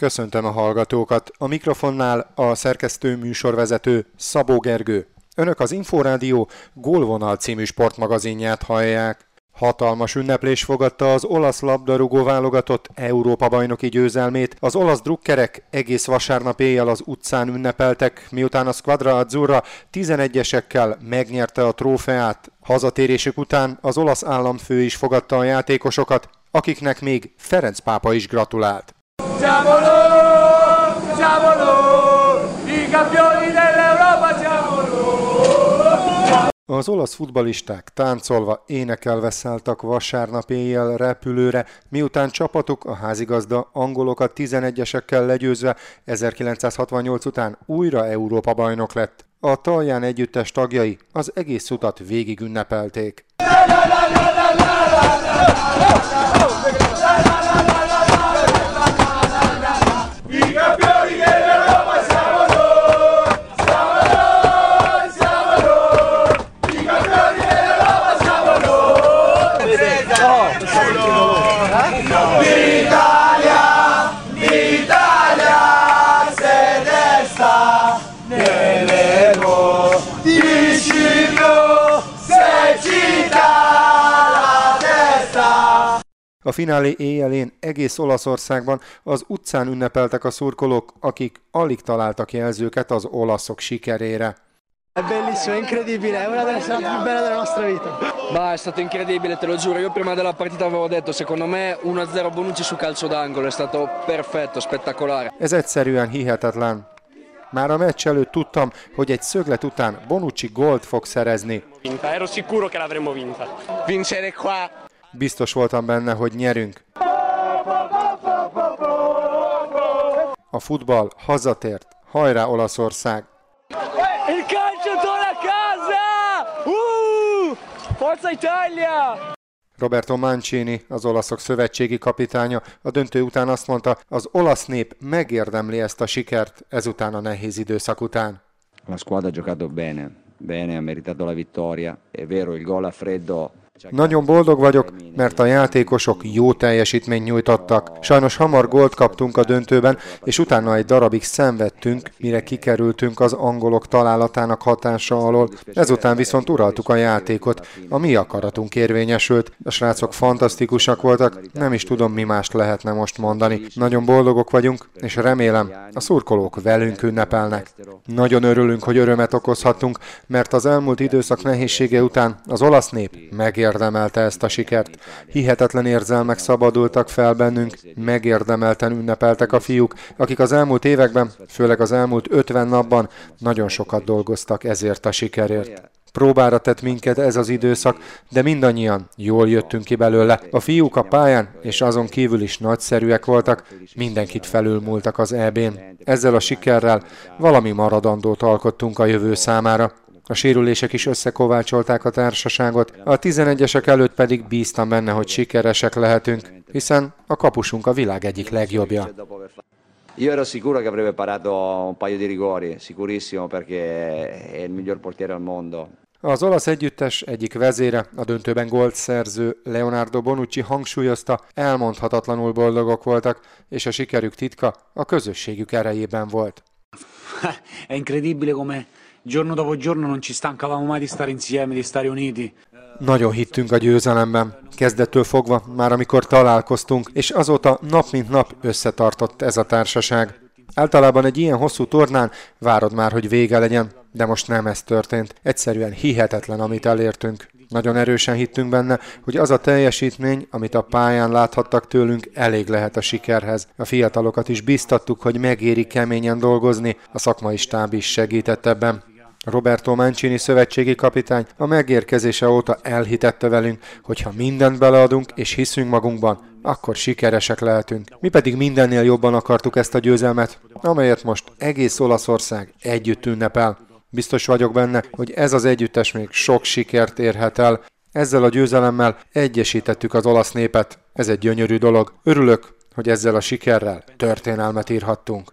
Köszöntöm a hallgatókat. A mikrofonnál a szerkesztő műsorvezető Szabó Gergő. Önök az Inforádió Gólvonal című sportmagazinját hallják. Hatalmas ünneplés fogadta az olasz labdarúgó válogatott Európa bajnoki győzelmét. Az olasz drukkerek egész vasárnap éjjel az utcán ünnepeltek, miután a Squadra Azzurra 11-esekkel megnyerte a trófeát. Hazatérésük után az olasz államfő is fogadta a játékosokat, akiknek még Ferenc pápa is gratulált. Siamolo, siamolo, i campioni dell'Europa, siamolo. Az olasz futbalisták táncolva, énekelve szálltak vasárnap éjjel repülőre, miután csapatuk a házigazda angolokat 11-esekkel legyőzve 1968 után újra Európa bajnok lett. A Talján együttes tagjai az egész utat végig ünnepelték. A finálé éjjelén egész Olaszországban az utcán ünnepeltek a szurkolók, akik alig találtak jelzőket az olaszok sikerére. È bellissimo, incredibile, è una delle serate più belle della nostra vita. Bah, è stato incredibile, te lo giuro. Io prima della partita avevo detto, secondo me 1-0 Bonucci su calcio d'angolo, è stato perfetto, spettacolare. Ez egyszerűen hihetetlen. Már a meccs előtt tudtam, hogy egy szöglet után Bonucci gólt fog szerezni. Vinta, ero sicuro che l'avremmo vinta. Vincere qua Biztos voltam benne, hogy nyerünk. A futball hazatért. Hajrá Olaszország! Forza Italia! Roberto Mancini, az olaszok szövetségi kapitánya, a döntő után azt mondta, az olasz nép megérdemli ezt a sikert ezután a nehéz időszak után. La squadra giocato bene, bene, ha meritato la vittoria. È vero, il gol a freddo nagyon boldog vagyok, mert a játékosok jó teljesítményt nyújtottak. Sajnos hamar gólt kaptunk a döntőben, és utána egy darabig szenvedtünk, mire kikerültünk az angolok találatának hatása alól. Ezután viszont uraltuk a játékot. A mi akaratunk érvényesült. A srácok fantasztikusak voltak, nem is tudom, mi mást lehetne most mondani. Nagyon boldogok vagyunk, és remélem, a szurkolók velünk ünnepelnek. Nagyon örülünk, hogy örömet okozhattunk, mert az elmúlt időszak nehézsége után az olasz nép megér megérdemelte ezt a sikert. Hihetetlen érzelmek szabadultak fel bennünk, megérdemelten ünnepeltek a fiúk, akik az elmúlt években, főleg az elmúlt 50 napban nagyon sokat dolgoztak ezért a sikerért. Próbára tett minket ez az időszak, de mindannyian jól jöttünk ki belőle. A fiúk a pályán, és azon kívül is nagyszerűek voltak, mindenkit felülmúltak az EB-n. Ezzel a sikerrel valami maradandót alkottunk a jövő számára. A sérülések is összekovácsolták a társaságot, a 11-esek előtt pedig bíztam benne, hogy sikeresek lehetünk, hiszen a kapusunk a világ egyik legjobbja. Io ero sicuro che avrebbe parato un paio di rigori, sicurissimo perché è il miglior portiere al mondo. Az olasz együttes egyik vezére, a döntőben gólt szerző Leonardo Bonucci hangsúlyozta, elmondhatatlanul boldogok voltak, és a sikerük titka a közösségük erejében volt. È incredibile come giorno dopo giorno non ci stancavamo mai di stare insieme, di stare uniti. Nagyon hittünk a győzelemben. Kezdettől fogva, már amikor találkoztunk, és azóta nap mint nap összetartott ez a társaság. Általában egy ilyen hosszú tornán várod már, hogy vége legyen, de most nem ez történt. Egyszerűen hihetetlen, amit elértünk. Nagyon erősen hittünk benne, hogy az a teljesítmény, amit a pályán láthattak tőlünk, elég lehet a sikerhez. A fiatalokat is biztattuk, hogy megéri keményen dolgozni, a szakmai stáb is segített ebben. Roberto Mancini szövetségi kapitány a megérkezése óta elhitette velünk, hogy ha mindent beleadunk és hiszünk magunkban, akkor sikeresek lehetünk. Mi pedig mindennél jobban akartuk ezt a győzelmet, amelyet most egész Olaszország együtt ünnepel. Biztos vagyok benne, hogy ez az együttes még sok sikert érhet el. Ezzel a győzelemmel egyesítettük az olasz népet. Ez egy gyönyörű dolog. Örülök, hogy ezzel a sikerrel történelmet írhattunk.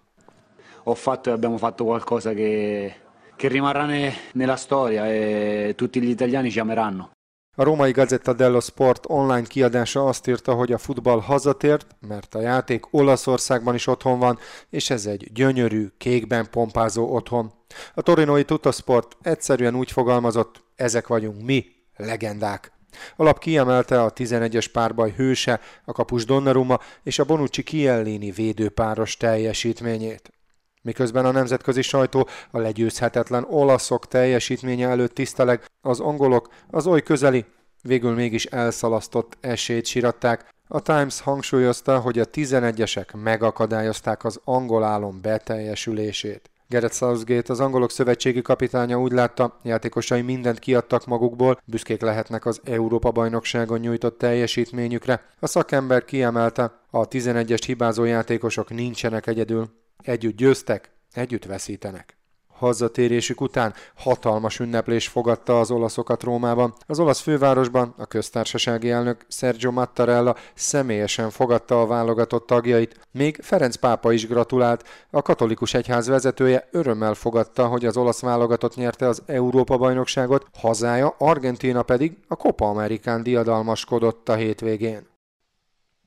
Ho fatto e abbiamo fatto qualcosa che, che rimarrà ne, nella storia e tutti gli italiani ci ameranno. A római Gazzetta dello Sport online kiadása azt írta, hogy a futball hazatért, mert a játék Olaszországban is otthon van, és ez egy gyönyörű, kékben pompázó otthon. A torinoi Tutasport egyszerűen úgy fogalmazott, ezek vagyunk mi, legendák. A lap kiemelte a 11-es párbaj hőse, a kapus Donnarumma és a Bonucci Kiellini védőpáros teljesítményét. Miközben a nemzetközi sajtó a legyőzhetetlen olaszok teljesítménye előtt tiszteleg, az angolok az oly közeli, végül mégis elszalasztott esélyt siratták. A Times hangsúlyozta, hogy a 11-esek megakadályozták az angol álom beteljesülését. Gareth Southgate, az angolok szövetségi kapitánya úgy látta, játékosai mindent kiadtak magukból, büszkék lehetnek az Európa-bajnokságon nyújtott teljesítményükre. A szakember kiemelte, a 11-est hibázó játékosok nincsenek egyedül. Együtt győztek, együtt veszítenek. Hazatérésük után hatalmas ünneplés fogadta az olaszokat Rómában. Az olasz fővárosban a köztársasági elnök Sergio Mattarella személyesen fogadta a válogatott tagjait. Még Ferenc pápa is gratulált. A katolikus egyház vezetője örömmel fogadta, hogy az olasz válogatott nyerte az Európa-bajnokságot, hazája Argentína pedig a Copa Amerikán diadalmaskodott a hétvégén.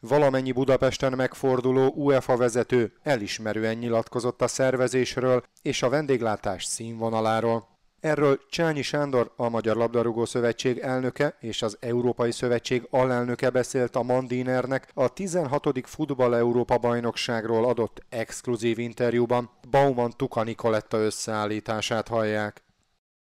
Valamennyi Budapesten megforduló UEFA vezető elismerően nyilatkozott a szervezésről és a vendéglátás színvonaláról. Erről Csányi Sándor, a Magyar Labdarúgó Szövetség elnöke és az Európai Szövetség alelnöke beszélt a Mandinernek a 16. Futball Európa bajnokságról adott exkluzív interjúban. Bauman Tuka Nikoletta összeállítását hallják.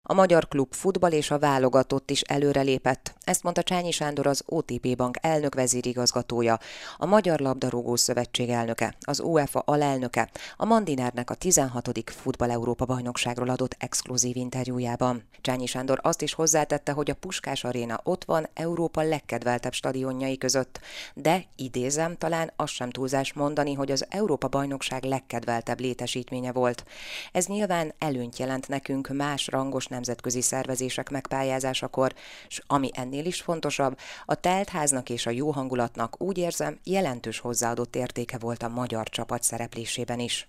A magyar klub futball és a válogatott is előrelépett. Ezt mondta Csányi Sándor az OTP Bank elnök vezérigazgatója, a Magyar Labdarúgó Szövetség elnöke, az UEFA alelnöke, a Mandinernek a 16. Futball Európa bajnokságról adott exkluzív interjújában. Csányi Sándor azt is hozzátette, hogy a Puskás Aréna ott van Európa legkedveltebb stadionjai között, de idézem, talán az sem túlzás mondani, hogy az Európa bajnokság legkedveltebb létesítménye volt. Ez nyilván előnyt jelent nekünk más rangos nemzetközi szervezések megpályázásakor, és ami ennél is fontosabb, a teltháznak és a jó hangulatnak úgy érzem jelentős hozzáadott értéke volt a magyar csapat szereplésében is.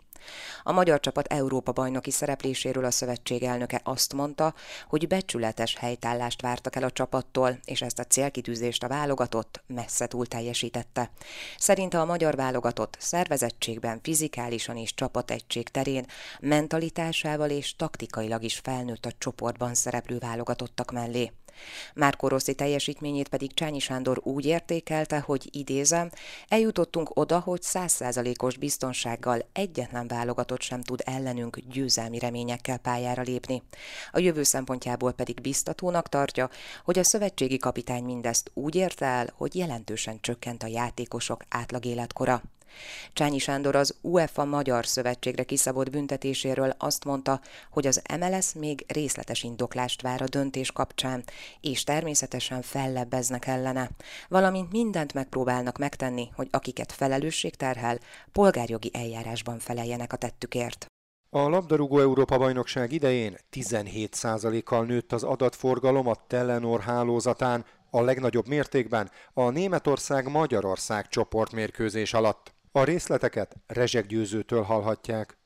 A magyar csapat Európa bajnoki szerepléséről a szövetség elnöke azt mondta, hogy becsületes helytállást vártak el a csapattól, és ezt a célkitűzést a válogatott messze túl teljesítette. Szerinte a magyar válogatott szervezettségben, fizikálisan és csapategység terén mentalitásával és taktikailag is felnőtt a csoportban szereplő válogatottak mellé. Márko Rossi teljesítményét pedig Csányi Sándor úgy értékelte, hogy idézem, eljutottunk oda, hogy százszázalékos biztonsággal egyetlen válogatott sem tud ellenünk győzelmi reményekkel pályára lépni. A jövő szempontjából pedig biztatónak tartja, hogy a szövetségi kapitány mindezt úgy érte el, hogy jelentősen csökkent a játékosok átlagéletkora. Csányi Sándor az UEFA Magyar Szövetségre kiszabott büntetéséről azt mondta, hogy az MLS még részletes indoklást vár a döntés kapcsán, és természetesen fellebbeznek ellene, valamint mindent megpróbálnak megtenni, hogy akiket felelősség terhel, polgárjogi eljárásban feleljenek a tettükért. A labdarúgó Európa bajnokság idején 17%-kal nőtt az adatforgalom a Telenor hálózatán, a legnagyobb mértékben a Németország-Magyarország csoportmérkőzés alatt. A részleteket Rezsek Győzőtől hallhatják.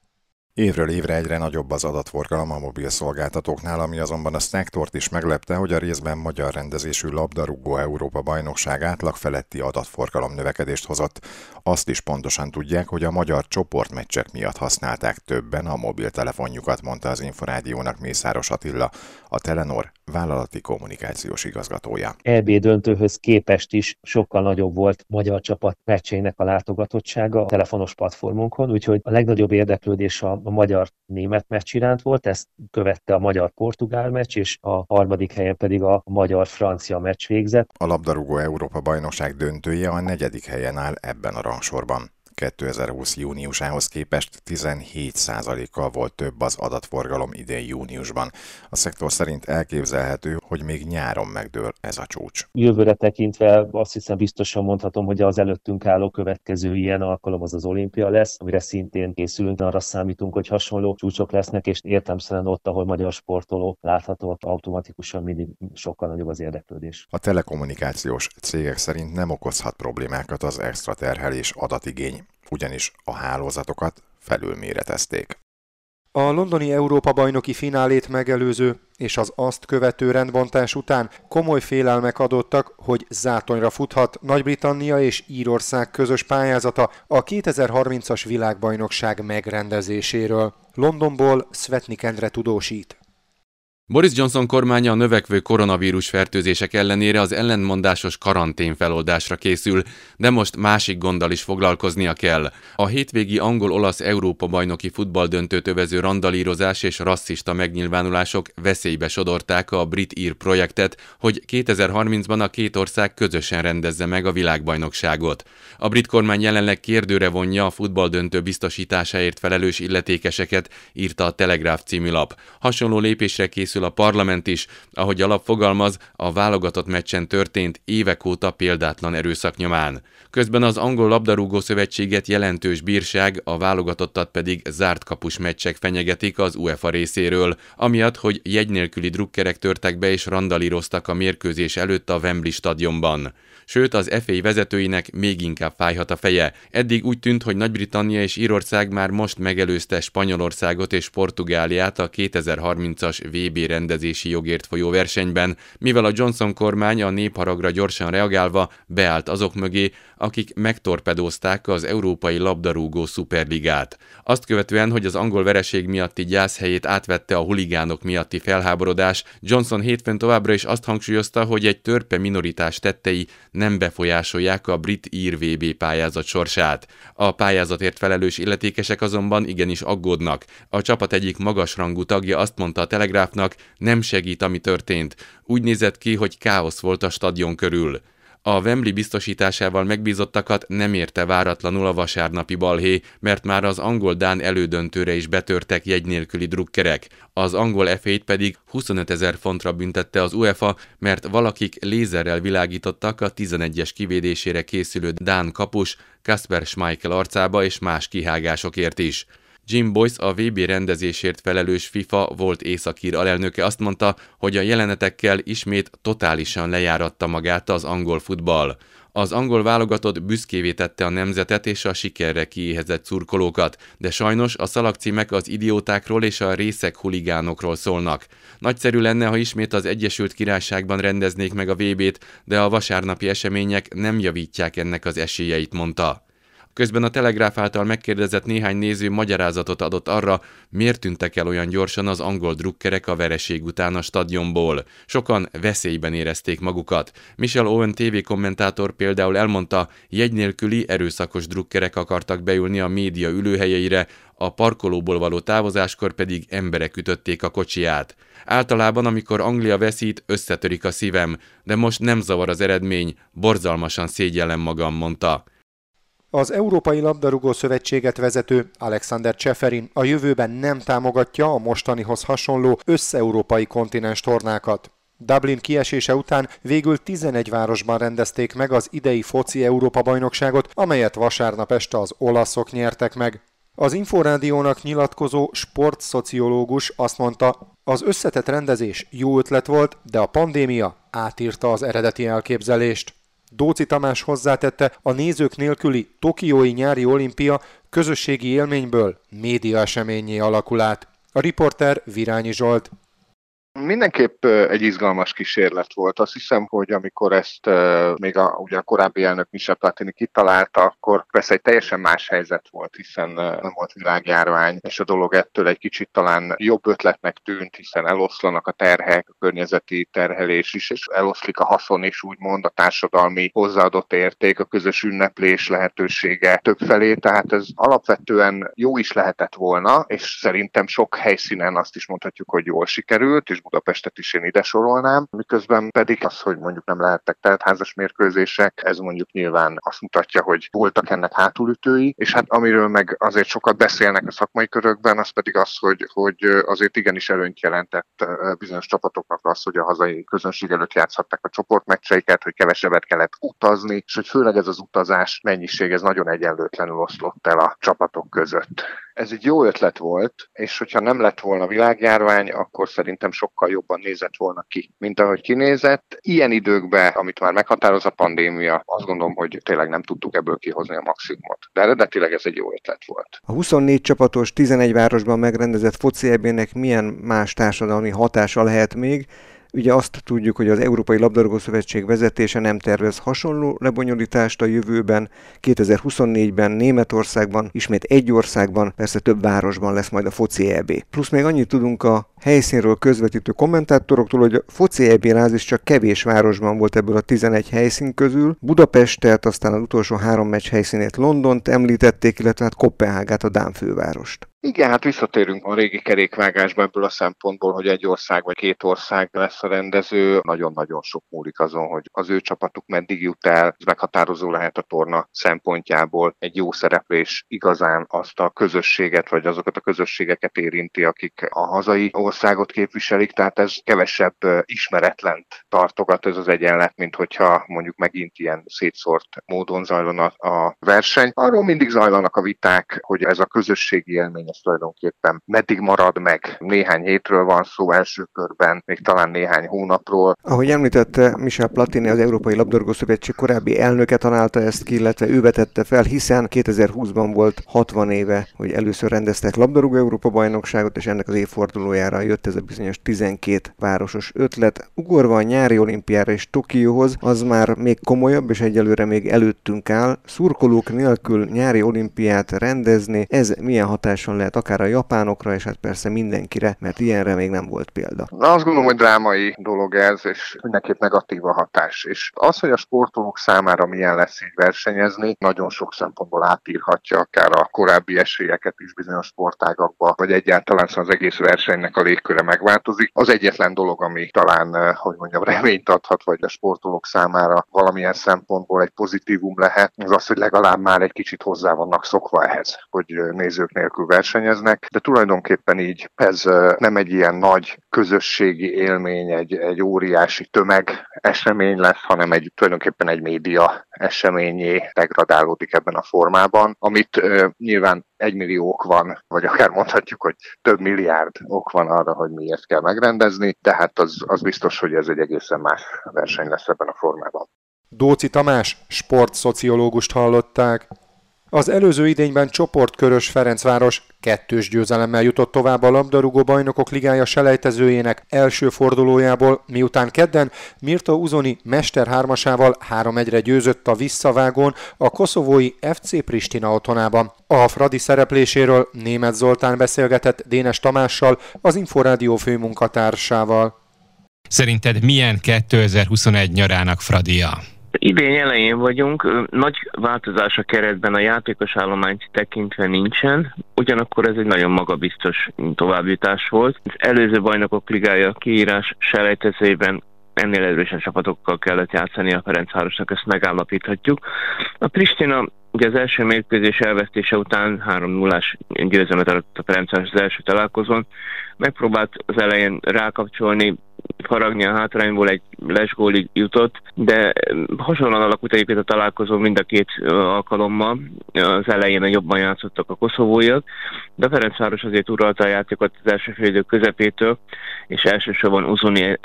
Évről évre egyre nagyobb az adatforgalom a mobil szolgáltatóknál, ami azonban a szektort is meglepte, hogy a részben magyar rendezésű labdarúgó Európa bajnokság átlag feletti adatforgalom növekedést hozott. Azt is pontosan tudják, hogy a magyar csoportmeccsek miatt használták többen a mobiltelefonjukat, mondta az Inforádiónak Mészáros Attila, a Telenor vállalati kommunikációs igazgatója. EB döntőhöz képest is sokkal nagyobb volt magyar csapat meccsének a látogatottsága a telefonos platformunkon, úgyhogy a legnagyobb érdeklődés a, a magyar-német meccs iránt volt, ezt követte a magyar-portugál meccs, és a harmadik helyen pedig a magyar-francia meccs végzett. A labdarúgó Európa bajnokság döntője a negyedik helyen áll ebben a rangsorban. 2020 júniusához képest 17%-kal volt több az adatforgalom idén júniusban. A szektor szerint elképzelhető, hogy még nyáron megdől ez a csúcs. Jövőre tekintve azt hiszem biztosan mondhatom, hogy az előttünk álló következő ilyen alkalom az az olimpia lesz, amire szintén készülünk, arra számítunk, hogy hasonló csúcsok lesznek, és értemszerűen ott, ahol magyar sportolók láthatóak, automatikusan mindig sokkal nagyobb az érdeklődés. A telekommunikációs cégek szerint nem okozhat problémákat az extra terhelés adatigény ugyanis a hálózatokat felülméretezték. A londoni Európa-bajnoki finálét megelőző és az azt követő rendbontás után komoly félelmek adottak, hogy zátonyra futhat Nagy-Britannia és Írország közös pályázata a 2030-as világbajnokság megrendezéséről. Londonból Svetnik Endre tudósít. Boris Johnson kormánya a növekvő koronavírus fertőzések ellenére az ellentmondásos karantén feloldásra készül, de most másik gonddal is foglalkoznia kell. A hétvégi angol-olasz Európa-bajnoki futballdöntőt övező randalírozás és rasszista megnyilvánulások veszélybe sodorták a brit-ír projektet, hogy 2030-ban a két ország közösen rendezze meg a világbajnokságot. A brit kormány jelenleg kérdőre vonja a futballdöntő biztosításáért felelős illetékeseket, írta a Telegráf című lap. Hasonló lépésre készül a parlament is, ahogy alap fogalmaz, a válogatott meccsen történt évek óta példátlan erőszak nyomán. Közben az angol labdarúgó szövetséget jelentős bírság, a válogatottat pedig zárt kapus meccsek fenyegetik az UEFA részéről, amiatt, hogy jegy nélküli drukkerek törtek be és randalíroztak a mérkőzés előtt a Wembley stadionban. Sőt, az FA vezetőinek még inkább fájhat a feje. Eddig úgy tűnt, hogy Nagy-Britannia és Írország már most megelőzte Spanyolországot és Portugáliát a 2030-as VB rendezési jogért folyó versenyben, mivel a Johnson kormány a népharagra gyorsan reagálva beállt azok mögé, akik megtorpedózták az Európai Labdarúgó Szuperligát. Azt követően, hogy az angol vereség miatti gyászhelyét átvette a huligánok miatti felháborodás, Johnson hétfőn továbbra is azt hangsúlyozta, hogy egy törpe minoritás tettei nem befolyásolják a brit-ír VB pályázat sorsát. A pályázatért felelős illetékesek azonban igenis aggódnak. A csapat egyik magasrangú tagja azt mondta a Telegráfnak, nem segít, ami történt. Úgy nézett ki, hogy káosz volt a stadion körül. A Wembley biztosításával megbízottakat nem érte váratlanul a vasárnapi balhé, mert már az angol-dán elődöntőre is betörtek jegy nélküli drukkerek. Az angol f pedig 25 ezer fontra büntette az UEFA, mert valakik lézerrel világítottak a 11-es kivédésére készülő dán kapus Kasper Schmeichel arcába és más kihágásokért is. Jim Boyce, a VB rendezésért felelős FIFA volt északír alelnöke azt mondta, hogy a jelenetekkel ismét totálisan lejáratta magát az angol futball. Az angol válogatott büszkévé tette a nemzetet és a sikerre kiéhezett szurkolókat, de sajnos a szalagcímek az idiótákról és a részek huligánokról szólnak. Nagyszerű lenne, ha ismét az Egyesült Királyságban rendeznék meg a VB-t, de a vasárnapi események nem javítják ennek az esélyeit, mondta. Közben a Telegráf által megkérdezett néhány néző magyarázatot adott arra, miért tűntek el olyan gyorsan az angol drukkerek a vereség után a stadionból. Sokan veszélyben érezték magukat. Michel Owen TV kommentátor például elmondta, jegy nélküli erőszakos drukkerek akartak beülni a média ülőhelyeire, a parkolóból való távozáskor pedig emberek ütötték a kocsiját. Általában, amikor Anglia veszít, összetörik a szívem, de most nem zavar az eredmény, borzalmasan szégyellem magam, mondta. Az Európai Labdarúgó Szövetséget vezető Alexander Cseferin a jövőben nem támogatja a mostanihoz hasonló összeurópai kontinens tornákat. Dublin kiesése után végül 11 városban rendezték meg az idei foci Európa-bajnokságot, amelyet vasárnap este az olaszok nyertek meg. Az Inforádiónak nyilatkozó sportszociológus azt mondta, az összetett rendezés jó ötlet volt, de a pandémia átírta az eredeti elképzelést. Dóci Tamás hozzátette, a nézők nélküli Tokiói nyári olimpia közösségi élményből média eseményé alakul át. A riporter Virányi Zsolt. Mindenképp egy izgalmas kísérlet volt. Azt hiszem, hogy amikor ezt még a, ugye a korábbi elnök Michel Platini kitalálta, akkor persze egy teljesen más helyzet volt, hiszen nem volt világjárvány, és a dolog ettől egy kicsit talán jobb ötletnek tűnt, hiszen eloszlanak a terhek, a környezeti terhelés is, és eloszlik a haszon is, úgymond a társadalmi hozzáadott érték, a közös ünneplés lehetősége többfelé, tehát ez alapvetően jó is lehetett volna, és szerintem sok helyszínen azt is mondhatjuk, hogy jól sikerült, és Budapestet is én ide sorolnám, miközben pedig az, hogy mondjuk nem lehettek teltházas mérkőzések, ez mondjuk nyilván azt mutatja, hogy voltak ennek hátulütői, és hát amiről meg azért sokat beszélnek a szakmai körökben, az pedig az, hogy, hogy azért igenis előnyt jelentett bizonyos csapatoknak az, hogy a hazai közönség előtt játszhatták a csoportmeccseiket, hogy kevesebbet kellett utazni, és hogy főleg ez az utazás mennyiség, ez nagyon egyenlőtlenül oszlott el a csapatok között. Ez egy jó ötlet volt, és hogyha nem lett volna világjárvány, akkor szerintem sokkal jobban nézett volna ki, mint ahogy kinézett. Ilyen időkben, amit már meghatároz a pandémia, azt gondolom, hogy tényleg nem tudtuk ebből kihozni a maximumot. De eredetileg ez egy jó ötlet volt. A 24 csapatos 11 városban megrendezett foci milyen más társadalmi hatása lehet még, Ugye azt tudjuk, hogy az Európai Labdarúgó Szövetség vezetése nem tervez hasonló lebonyolítást a jövőben. 2024-ben Németországban, ismét egy országban, persze több városban lesz majd a foci EB. Plusz még annyit tudunk a helyszínről közvetítő kommentátoroktól, hogy a foci EB rázis csak kevés városban volt ebből a 11 helyszín közül. Budapestet, aztán az utolsó három meccs helyszínét Londont említették, illetve hát Kopenhágát, a Dán fővárost. Igen, hát visszatérünk a régi kerékvágásba ebből a szempontból, hogy egy ország vagy két ország lesz a rendező. Nagyon-nagyon sok múlik azon, hogy az ő csapatuk meddig jut el, ez meghatározó lehet a torna szempontjából. Egy jó szereplés igazán azt a közösséget, vagy azokat a közösségeket érinti, akik a hazai országot képviselik, tehát ez kevesebb ismeretlent tartogat ez az egyenlet, mint hogyha mondjuk megint ilyen szétszórt módon zajlana a verseny. Arról mindig zajlanak a viták, hogy ez a közösségi élmény ez tulajdonképpen meddig marad meg. Néhány hétről van szó első körben, még talán néhány hónapról. Ahogy említette Michel Platini, az Európai Labdarúgó Szövetség korábbi elnöke találta ezt ki, illetve ő vetette fel, hiszen 2020-ban volt 60 éve, hogy először rendeztek labdarúgó Európa bajnokságot, és ennek az évfordulójára jött ez a bizonyos 12 városos ötlet. Ugorva a nyári olimpiára és Tokióhoz, az már még komolyabb, és egyelőre még előttünk áll. Szurkolók nélkül nyári olimpiát rendezni, ez milyen hatáson lehet akár a japánokra, és hát persze mindenkire, mert ilyenre még nem volt példa. Na, azt gondolom, hogy drámai dolog ez, és mindenképp negatív a hatás. És az, hogy a sportolók számára milyen lesz így versenyezni, nagyon sok szempontból átírhatja akár a korábbi esélyeket is bizonyos sportágakba, vagy egyáltalán szóval az egész versenynek a légköre megváltozik. Az egyetlen dolog, ami talán, eh, hogy mondjam, reményt adhat, vagy a sportolók számára valamilyen szempontból egy pozitívum lehet, az az, hogy legalább már egy kicsit hozzá vannak szokva ehhez, hogy eh, nézők nélkül versenyeznek, de tulajdonképpen így ez nem egy ilyen nagy közösségi élmény, egy, egy óriási tömeg esemény lesz, hanem egy tulajdonképpen egy média eseményé degradálódik ebben a formában, amit uh, nyilván egy millió ok van, vagy akár mondhatjuk, hogy több milliárd ok van arra, hogy miért kell megrendezni, tehát az, az biztos, hogy ez egy egészen más verseny lesz ebben a formában. Dóci Tamás, sportszociológust hallották. Az előző idényben csoportkörös Ferencváros kettős győzelemmel jutott tovább a labdarúgó bajnokok ligája selejtezőjének első fordulójából, miután kedden Mirta Uzoni Mester hármasával 3-1-re győzött a visszavágón a koszovói FC Pristina otthonában. A Fradi szerepléséről német Zoltán beszélgetett Dénes Tamással, az Inforádió főmunkatársával. Szerinted milyen 2021 nyarának Fradia? Idén elején vagyunk, nagy változás a keretben a játékos állományt tekintve nincsen, ugyanakkor ez egy nagyon magabiztos továbbjutás volt. Az előző bajnokok ligája kiírás selejtezőjében ennél erősen csapatokkal kellett játszani a Ferencvárosnak, ezt megállapíthatjuk. A Pristina ugye az első mérkőzés elvesztése után 3-0-ás győzelmet adott a Ferencváros az első találkozón, megpróbált az elején rákapcsolni, faragni a hátrányból egy lesgólig jutott, de hasonlóan alakult egyébként a találkozó mind a két alkalommal. Az elején jobban játszottak a koszovóiak, de Ferencváros azért uralta a játékot az első félidő közepétől, és elsősorban Uzoni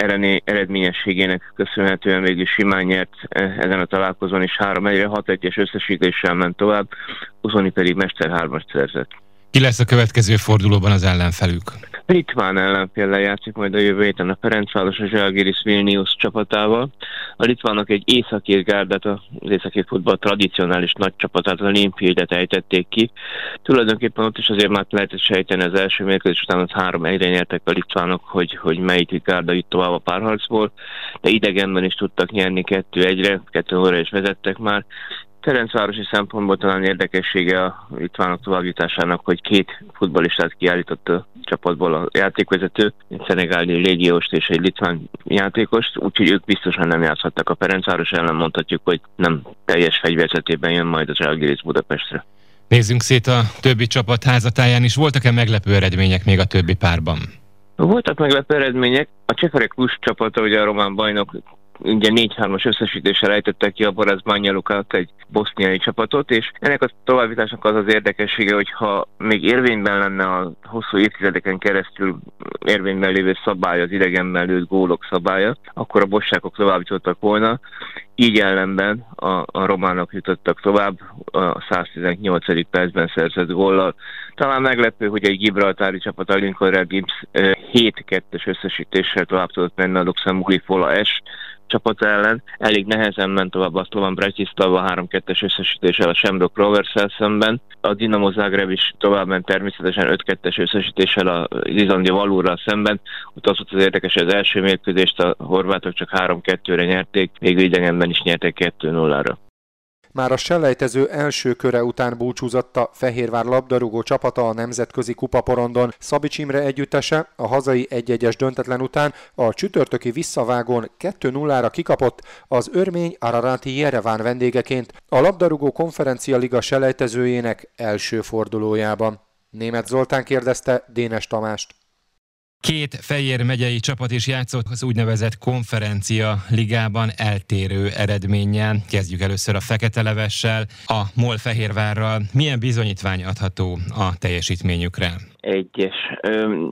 eredményességének köszönhetően végül simán nyert ezen a találkozón is 3-1-re 6-1-es összesítéssel ment tovább, Uzoni pedig Mester 3 szerzett. Ki lesz a következő fordulóban az ellenfelük? Litván ellen például játszik majd a jövő héten a Ferencváros a Zsalgiris Vilnius csapatával. A litvánok egy északír gárdát, az északír futball tradicionális nagy csapatát, az Olimpiaidet ejtették ki. Tulajdonképpen ott is azért már lehetett sejteni az első mérkőzés után az három egyre nyertek a litvánok, hogy, hogy melyik gárda jut tovább a párharcból, de idegenben is tudtak nyerni kettő egyre, kettő óra is vezettek már, Ferencvárosi szempontból talán érdekessége a litvánok továbbításának, hogy két futbalistát kiállított a csapatból a játékvezető, egy szenegáli légióst és egy litván játékost, úgyhogy ők biztosan nem játszhattak a Ferencváros ellen, mondhatjuk, hogy nem teljes fegyverzetében jön majd az Algiris Budapestre. Nézzünk szét a többi csapat házatáján is. Voltak-e meglepő eredmények még a többi párban? Voltak meglepő eredmények. A Cseferek Klus csapata, ugye a román bajnok ugye 4-3-as összesítéssel ejtettek ki a Boraz Banyalukát egy boszniai csapatot, és ennek a továbbításnak az az érdekessége, hogy ha még érvényben lenne a hosszú évtizedeken keresztül érvényben lévő szabály, az idegenben lőtt gólok szabálya, akkor a bossákok továbbítottak volna, így ellenben a, a románok jutottak tovább a 118. percben szerzett góllal. Talán meglepő, hogy egy gibraltári csapat, a Lincoln Gibbs 7-2-es összesítéssel tovább tudott menni a luxemburgi Fola S csapat ellen. Elég nehezen ment tovább a Slovan Bratislava 3-2-es összesítéssel a Shamrock rovers szemben. A Dinamo Zagreb is tovább ment természetesen 5-2-es összesítéssel a Izlandi Valúrral szemben. Ott az volt az érdekes, az első mérkőzést a horvátok csak 3-2-re nyerték, még idegenben is nyertek 2-0-ra. Már a selejtező első köre után búcsúzott Fehérvár labdarúgó csapata a nemzetközi kupaporondon. Szabics Imre együttese a hazai 1-1-es döntetlen után a csütörtöki visszavágón 2-0-ra kikapott az örmény Ararati Jereván vendégeként a labdarúgó konferencia liga selejtezőjének első fordulójában. Német Zoltán kérdezte Dénes Tamást. Két Fejér megyei csapat is játszott az úgynevezett konferencia ligában eltérő eredménnyel. Kezdjük először a Fekete Levessel, a MOL Fehérvárral. Milyen bizonyítvány adható a teljesítményükre? Egyes.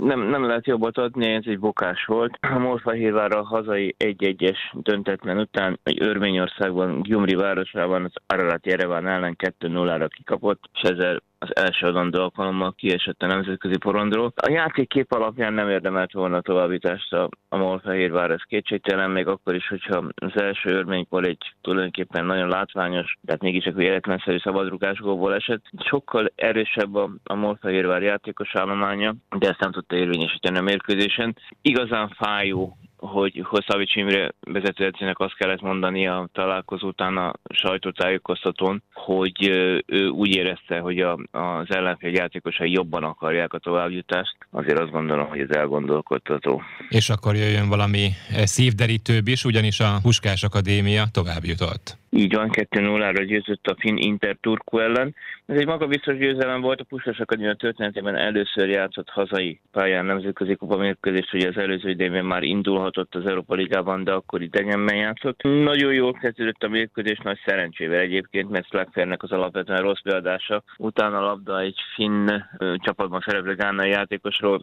Nem, nem lehet jobbat adni, ez egy bokás volt. A Morfahírvár a hazai egy-egyes döntetlen után egy Örményországban, Gyumri városában az Ararat Jereván ellen 2-0-ra kikapott, és ezzel az első adandó alkalommal kiesett a nemzetközi porondról. A játékkép alapján nem érdemelt volna továbbítást a, a Molfehérvár, ez kétségtelen, még akkor is, hogyha az első örménykor egy tulajdonképpen nagyon látványos, tehát mégiscsak véletlenszerű szabadrugásgóból esett. Sokkal erősebb a, a Molfehérvár játékos állománya, de ezt nem tudta érvényesíteni a mérkőzésen. Igazán fájó hogy Hosszavics Imre vezetőedzőnek azt kellett mondani a találkozó után a sajtótájékoztatón, hogy ő úgy érezte, hogy a, az ellenfél játékosai jobban akarják a továbbjutást. Azért azt gondolom, hogy ez elgondolkodtató. És akkor jöjjön valami szívderítőbb is, ugyanis a Puskás Akadémia tovább jutott. Így van, 2-0-ra győzött a Finn Inter Turku ellen. Ez egy magabiztos győzelem volt, a Puskás Akadémia történetében először játszott hazai pályán nemzetközi kupa mérkőzést, hogy az előző idejében már indulhatott az Európa Ligában, de akkor idegenben játszott. Nagyon jól kezdődött a mérkőzés, nagy szerencsével egyébként, mert Slagfernek az alapvetően rossz beadása. Utána a labda egy finn csapatban szereplő gánai játékosról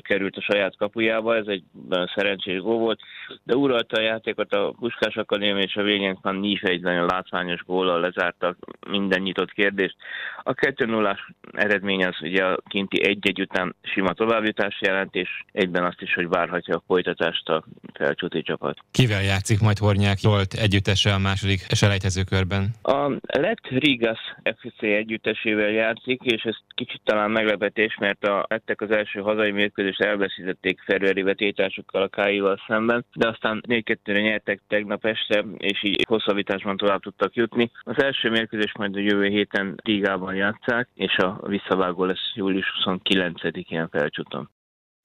került a saját kapujába, ez egy szerencsés gól volt, de uralta a játékot a Puskás Akadémia és a végén van egy nagyon látványos góllal lezártak minden nyitott kérdést. A 2 0 eredmény az ugye a kinti egy-egy után sima továbbjutás jelent, és egyben azt is, hogy várhatja a folytatást a felcsúti csapat. Kivel játszik majd Hornyák Jolt együttese a második selejtező körben? A lett Rigas FC együttesével játszik, és ez kicsit talán meglepetés, mert a lettek az első hazai mérkőzést elveszítették februári vetétásokkal a Káival szemben, de aztán 4-2-re nyertek tegnap este, és így hosszabbításban tovább tudtak jutni. Az első mérkőzés majd a jövő héten Rigában játszák, és a visszavágó lesz július 29-én felcsutom.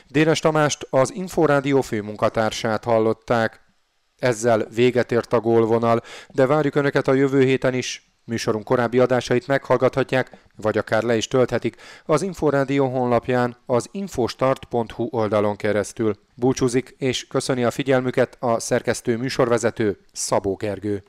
Dénes Tamást, az Inforádió főmunkatársát hallották. Ezzel véget ért a gólvonal, de várjuk Önöket a jövő héten is. Műsorunk korábbi adásait meghallgathatják, vagy akár le is tölthetik az Inforádió honlapján az infostart.hu oldalon keresztül. Búcsúzik és köszöni a figyelmüket a szerkesztő műsorvezető Szabó Gergő.